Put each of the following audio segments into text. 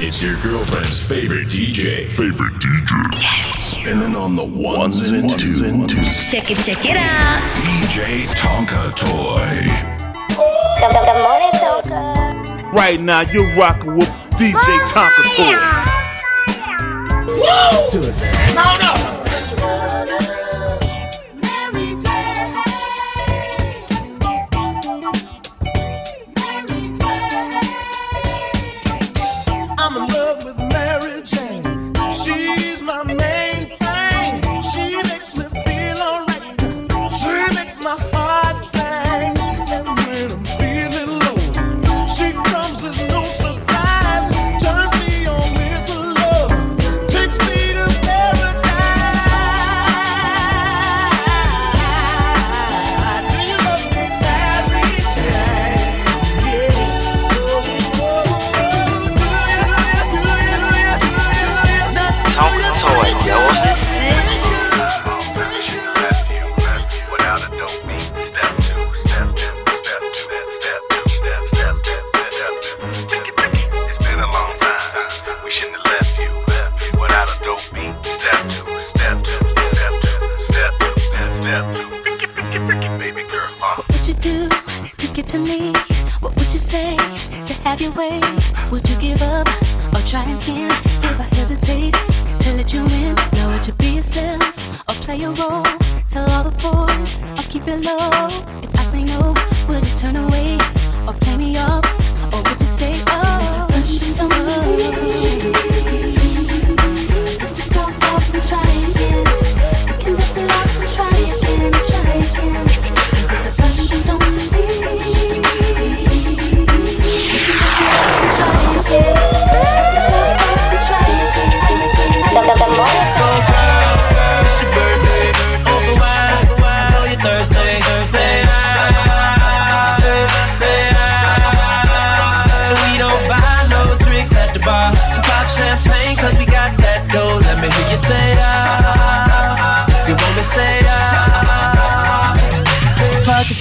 It's your girlfriend's favorite DJ. Favorite DJ. Yes. Spinning on the ones and twos and twos. Check it, check it out. DJ Tonka Toy. Good, good, good morning, Tonka. Right now, you're rocking with DJ Tonka Toy. Woo! Do it,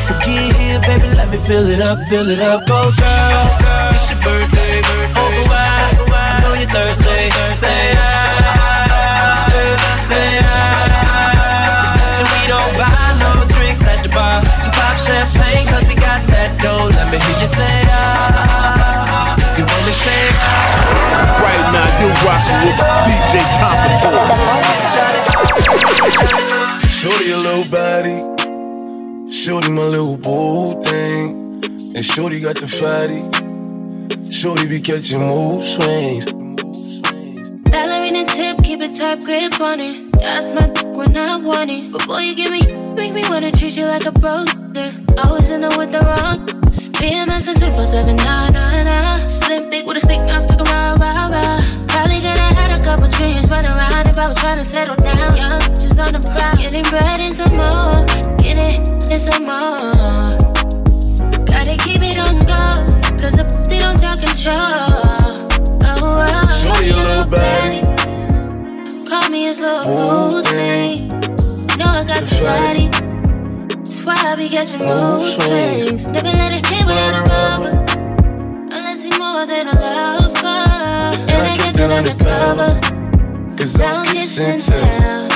So get here, baby, let me fill it up, fill it up. Go, girl, it's your birthday. Over wide, I know you're thirsty. Say ah, say ah. And we don't buy no drinks at the bar. We pop champagne cause we got that dough. Let me hear you say ah. You want me say ah. Right now, you're rocking with DJ Tonka Shorty a little body. Shorty my little boo thing. And Shorty got the fatty. Shorty be catching mood swings. Ballerina tip, keep a tight grip on it. That's my dick when I want it. Before you give me, make me wanna treat you like a broke Always in the with the wrong. PMS and 24 7, nah, nah, nah. Slim thick with a stick, I'm talking rah, rah, rah. Probably gonna have a couple trillions running around if I was trying to settle down. Young just on the prowl, getting bread and some more. Get it, and some more. Gotta keep it on cause the pussy don't talk control. Oh, oh, Show you a little body. Call me a slow thing. Know I got the body. That's why I be catching mood swings. Never let it hit without a rubber. Unless he's more than a lover. And I get it undercover. Cause I'm kissing Shawty broke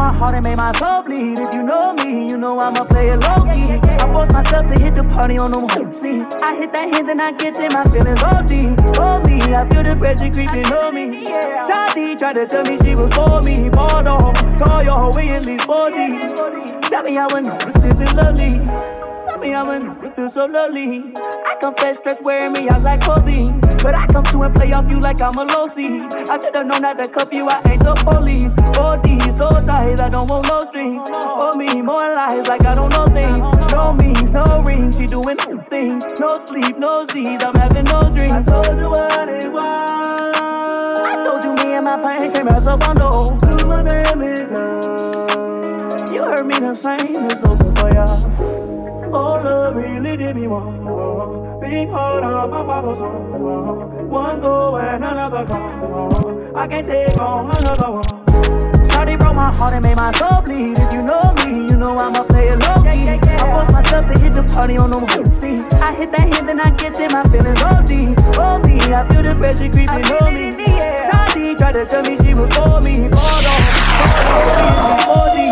my heart and made my soul bleed. If you know me, you know I'ma play it low key. I force myself to hit the party on them home See, I hit that hit, then I get them, my feelings OD. On me, I feel the pressure creeping on me. Shawty tried to tell me she was for me. Bought on, tore your whole way at least 40. Tell me I know it's living lovely. Tell me how I know it feels so lonely. I confess stress wearing me out like clothing. But I come to and play off you like I'm a low seed. I should've known not to cuff you, I ain't the police. OD, so tight, I don't want no strings. For me, more lies like I don't know things. No means, no rings, she doing things. No sleep, no Z's, I'm having no dreams. I told you what it was. I told you me and my pain came as a bundle. Too much damage done. You heard me the same, it's over for ya. Oh, love really did me wrong. Big heart on my father's on. One go and another come. I can't take on another one. Shawty broke my heart and made my soul bleed. If you know me, you know I'ma play it low key. I force myself to hit the party on them See, I hit that hit, then I get in my feelings OD. OD, I feel the pressure creeping on me. Shawty tried to tell me she was for me. Hold on, hold on, The,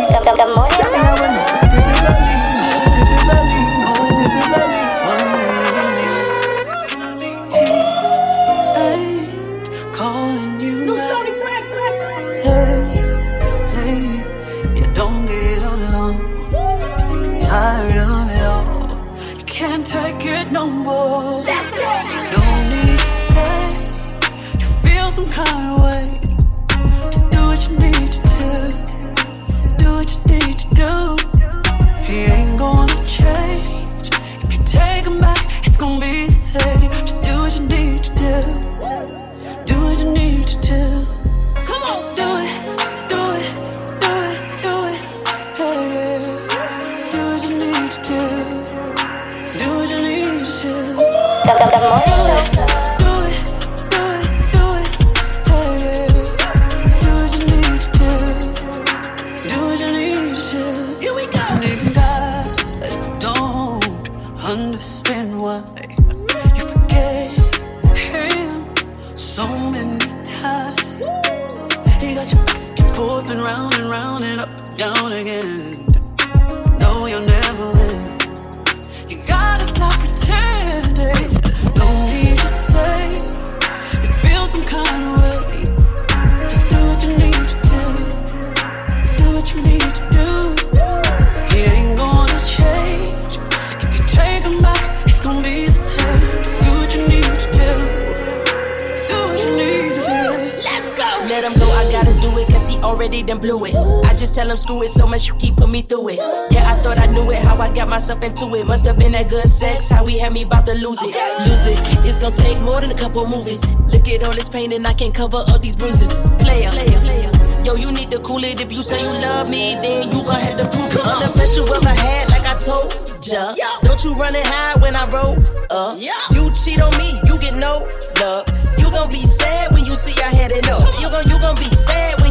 down again. Already done blew it. I just tell him screw it, so much he put me through it. Yeah, I thought I knew it, how I got myself into it. Must have been that good sex, how he had me about to lose it. Lose it, it's gonna take more than a couple movies. Look at all this pain and I can't cover up these bruises. Player, yo, you need to cool it. If you say you love me, then you gon' have to prove it. I'm the best you ever had, like I told ya. Don't you run and hide when I roll up. You cheat on me, you get no love. You gon' be sad when you see I had enough. You gon' you gon' be sad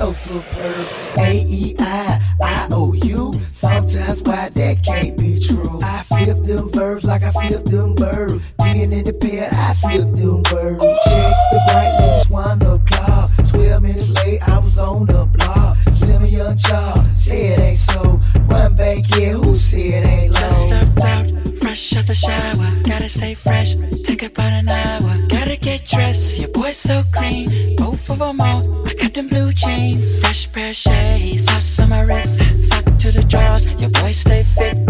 so superb. A E I I O U. Sometimes why that can't be true. I flip them verbs like I flip them birds. Being in the pad, I flip them birds. Check the brightness, one o'clock. Twelve minutes late, I was on the block. Slim young child, say it ain't so. Run back, yeah, who said it ain't low? Stepped out, fresh out the shower. Gotta stay fresh, take about an hour. Gotta get dressed, your boy's so clean. Both of them got them blue jeans. Fresh pair of shades, house on my wrist. Sock to the drawers, your boy stay fit.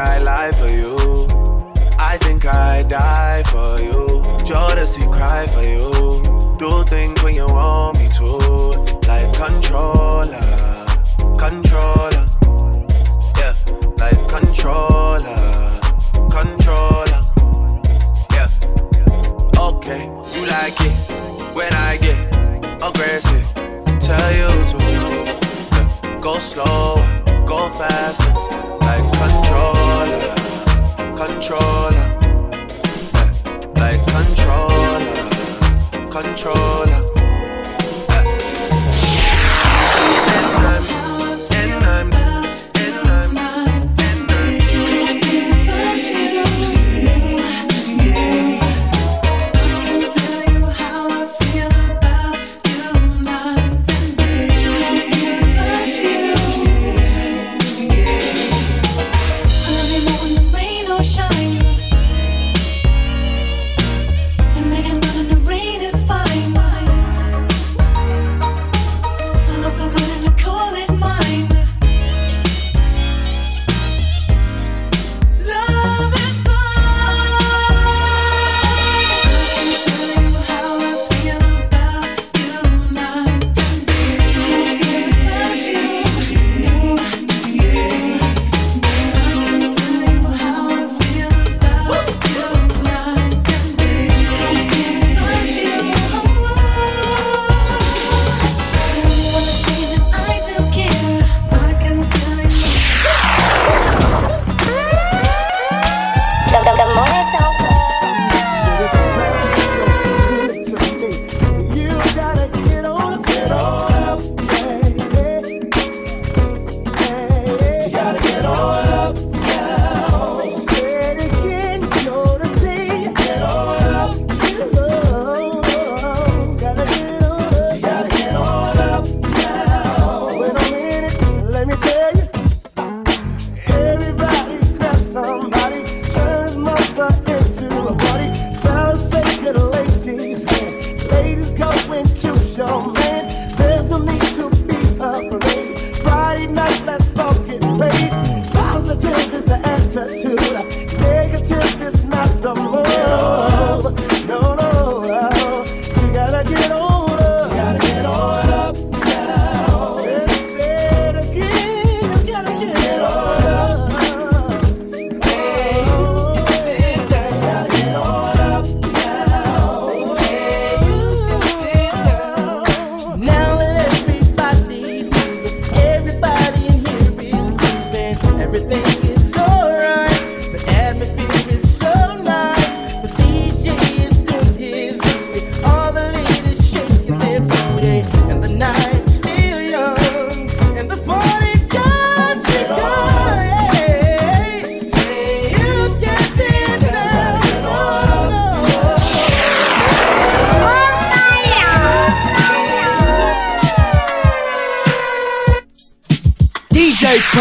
I lie for you. I think I die for you. Jodeci cry for you. Do things when you want me to, like controller, controller, yeah, like controller, controller, yeah. Okay, you like it when I get aggressive. Tell you to go slower, go faster, like controller, controller, like controller, controller.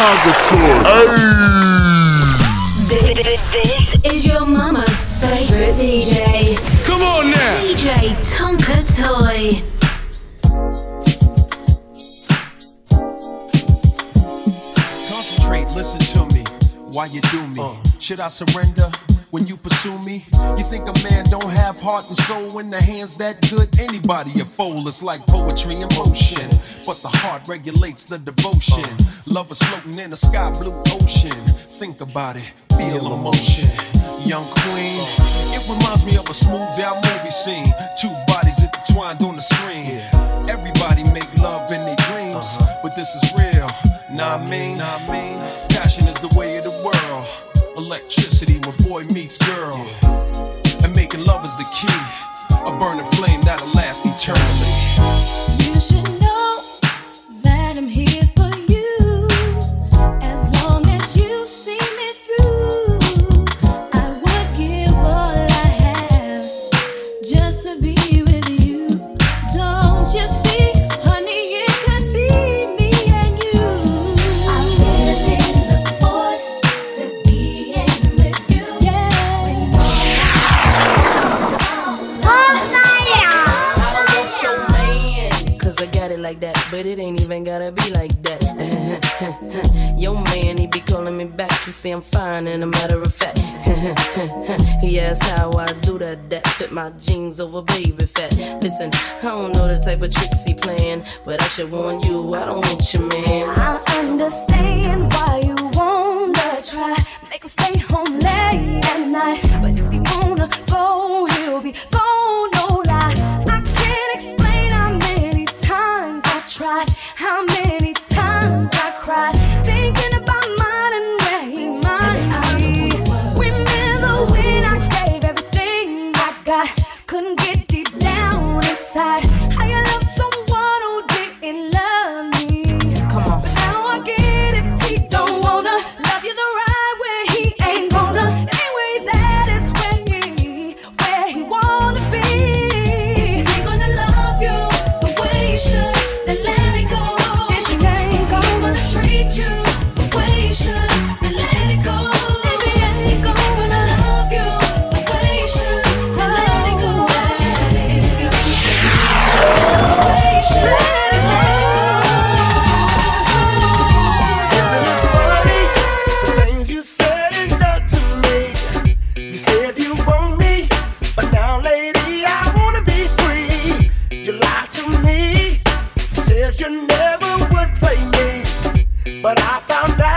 DJ Tonka Toy. This, this, this is your mama's favorite DJ. Come on now. DJ Tonka Toy. Concentrate, listen to me Why you do me. Uh. Should I surrender when you pursue me? You think a man don't have heart and soul in the hands that good? Anybody a fool is like poetry in motion. But the heart regulates the devotion. Love is floating in a sky blue ocean. Think about it, feel emotion. Young queen, it reminds me of a smooth down movie scene. Two bodies intertwined on the screen. Everybody make love in their dreams, uh-huh. but this is real. Nah, I mean, nah, I mean, passion is the way of the world. Electricity when boy meets girl, and making love is the key. A burning flame a baby fat. Listen, I don't know the type of tricks he playing, but I should warn you, I don't want your man. But I found out.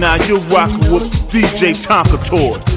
Now, you're rocking with DJ Tonka Toy.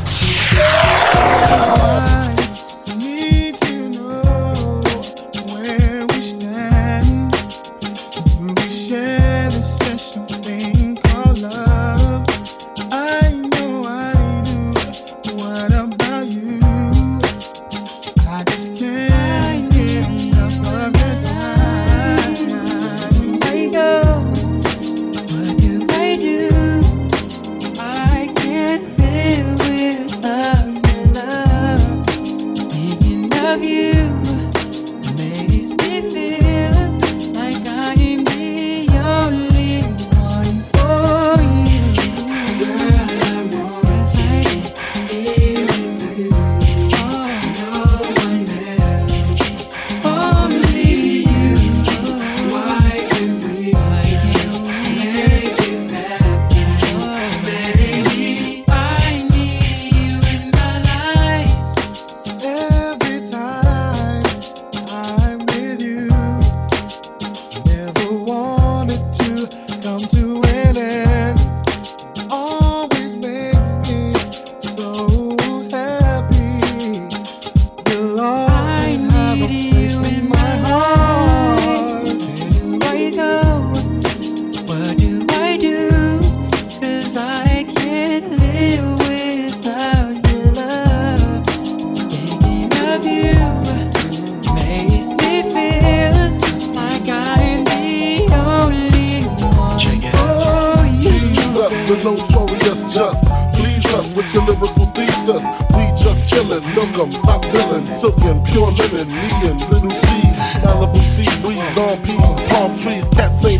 Thesis. We just chillin', milk 'em, top villain, silkin, pure linen, me and little C, Malibu sea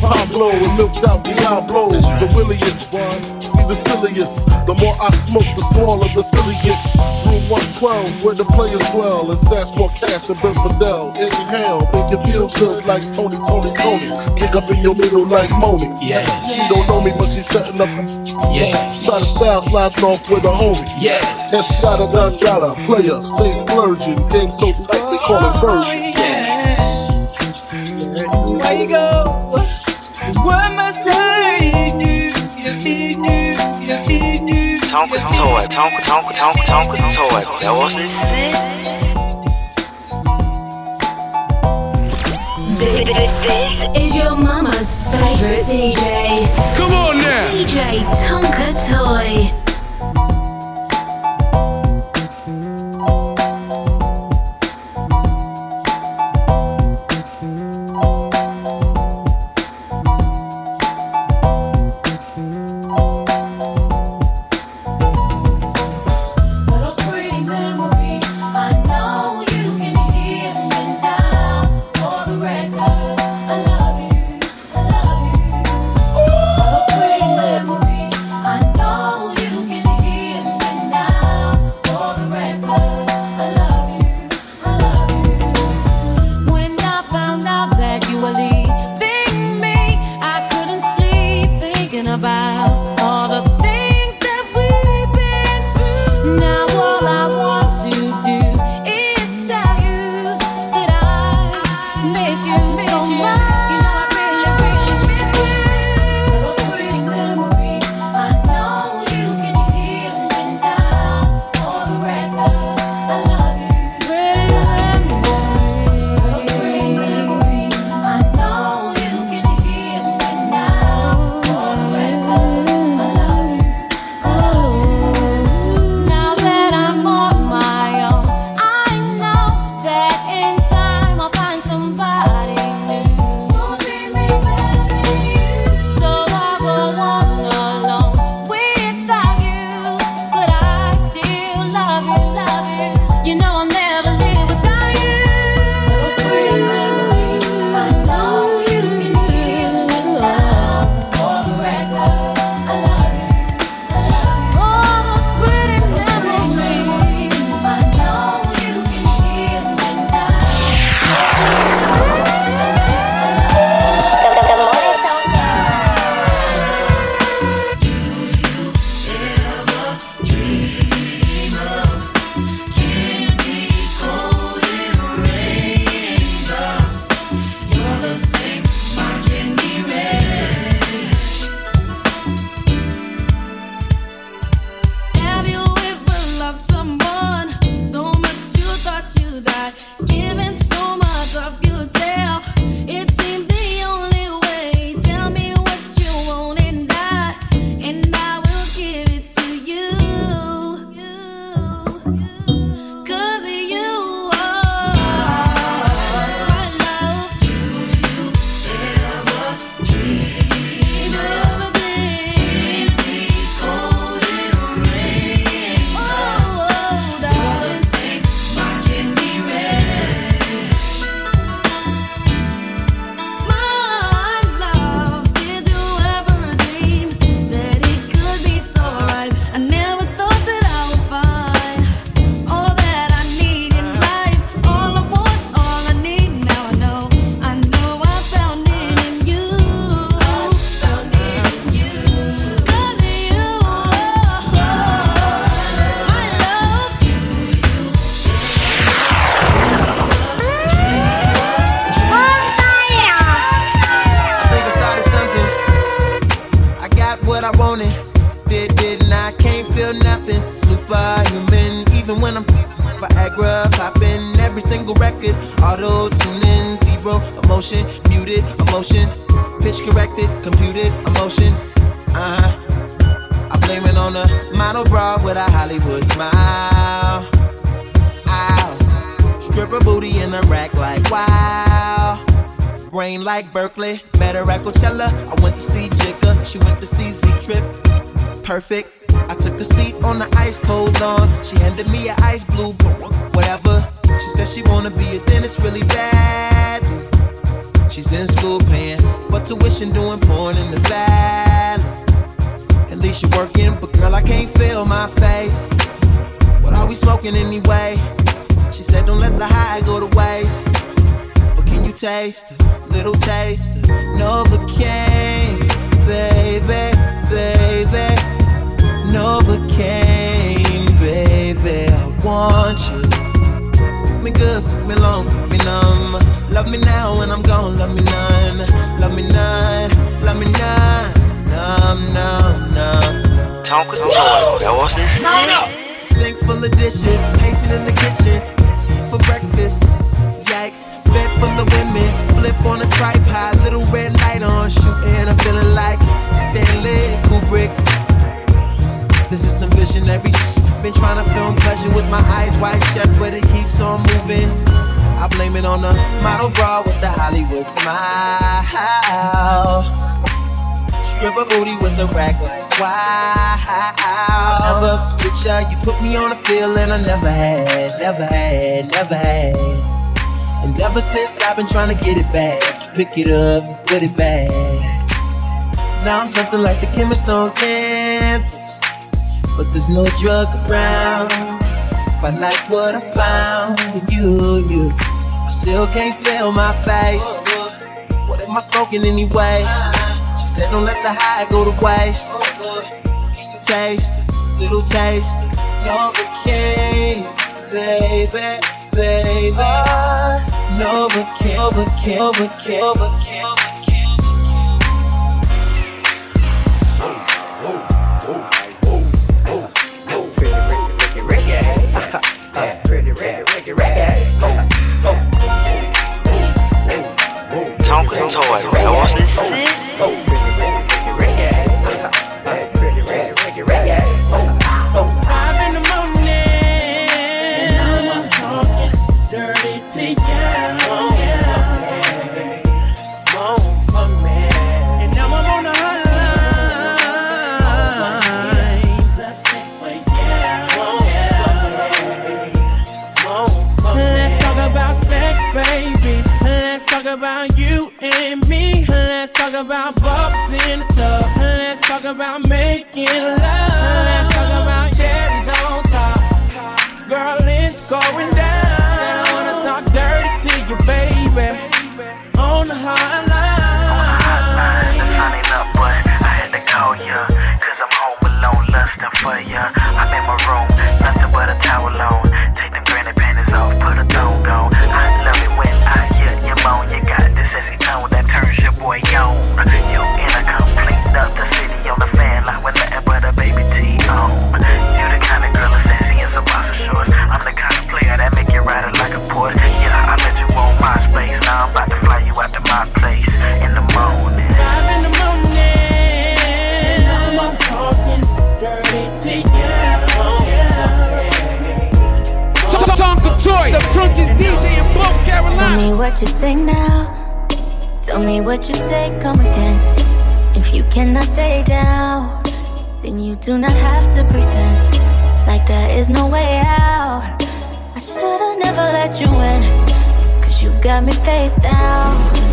Pablo and milked out Diablo. The williest one, the silliest. The more I smoke, the smaller the silly gets. Room 112, where the players dwell, and stash more cash than Bert Fidel. Inhale, make you feel good like Tony, Tony, Tony. Pick up in your middle like Moni. Yeah. She don't know me, but she's setting up. Yeah. Try to style sliding off with a homie. Yeah. Escada, Dangada, player, stay splurging. Game so tight, they call it version. Where you go? What must I do? You do, you do. Tonka toy, tonka, tonka, tonka, tonka toy. That was the This is your mama's favorite DJ. Come on now. DJ Tonka Toy. did it and I can't feel nothing. Superhuman, even when I'm Viagra popping every single record. Auto tuning, zero emotion, muted emotion, pitch corrected, computed emotion. Uh huh. I blame it on a model bra with a Hollywood smile. Ow. Stripper booty in the rack like wow brain like Berkeley. Met her at Coachella. I went to see Jigga. She went to see Z Trip. Perfect. I took a seat on the ice cold lawn. She handed me an ice blue, whatever. She said she wanna be a dentist really bad. She's in school paying for tuition, doing porn in the valley. At least you're working, but girl, I can't feel my face. What are we smoking anyway? She said, Don't let the high go to waste. But can you taste a little taste? of Novocaine, baby, baby. Novocaine, baby. I want you. Fuck me good, fuck me long, fuck me numb. Love me now when I'm gone, love me none. Love me none, love me none. Numb, numb, numb. Tonka Toy, that was the Sink full of dishes, pacing in the kitchen for breakfast. Yikes, bed full of women, flip on a tripod, little red light on, shooting. I'm feeling like visionary. Been trying to film pleasure with my eyes wide shut, but it keeps on moving. I blame it on the model bra with the Hollywood smile. Stripper booty with the rack like wow. Never forget ya, you put me on a feeling I never had, never had, never had. And ever since I've been trying to get it back, pick it up, put it back. Now I'm something like the chemist on campus, but there's no drug around. If I like what I found in you, you, I still can't feel my face. What am I smoking anyway? She said, don't let the high go to waste. Can you taste little taste? Novocaine, baby, baby. Novocaine, Novocaine, Novocaine, Novocaine. Tonka Toy, that was the Five about making love. Let's talk about cherries on top. Girl, it's going down. Said I wanna talk dirty to you, baby. On the hotline. Signing up, but I had to call ya. I'm home alone, lusting for ya. I'm in my room, nothing but a towel on. Take them granny panties off, put a thong on. I love it when I hear you moan. You got this sexy tone that turns your boy on. What you say now. Tell me what you say, come again. If you cannot stay down, then you do not have to pretend like there is no way out. I should've never let you in, cause you got me face down.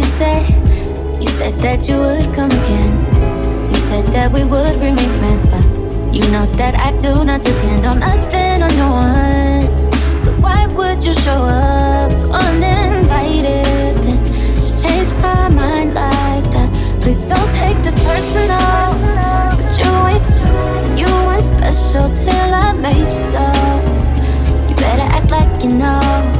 you said. You said that you would come again. You said that we would remain friends, but you know that I do not depend on nothing or no one. So why would you show up so uninvited? Just change my mind like that. Please don't take this personal. But you ain't, you weren't special till I made you so. You better act like you know.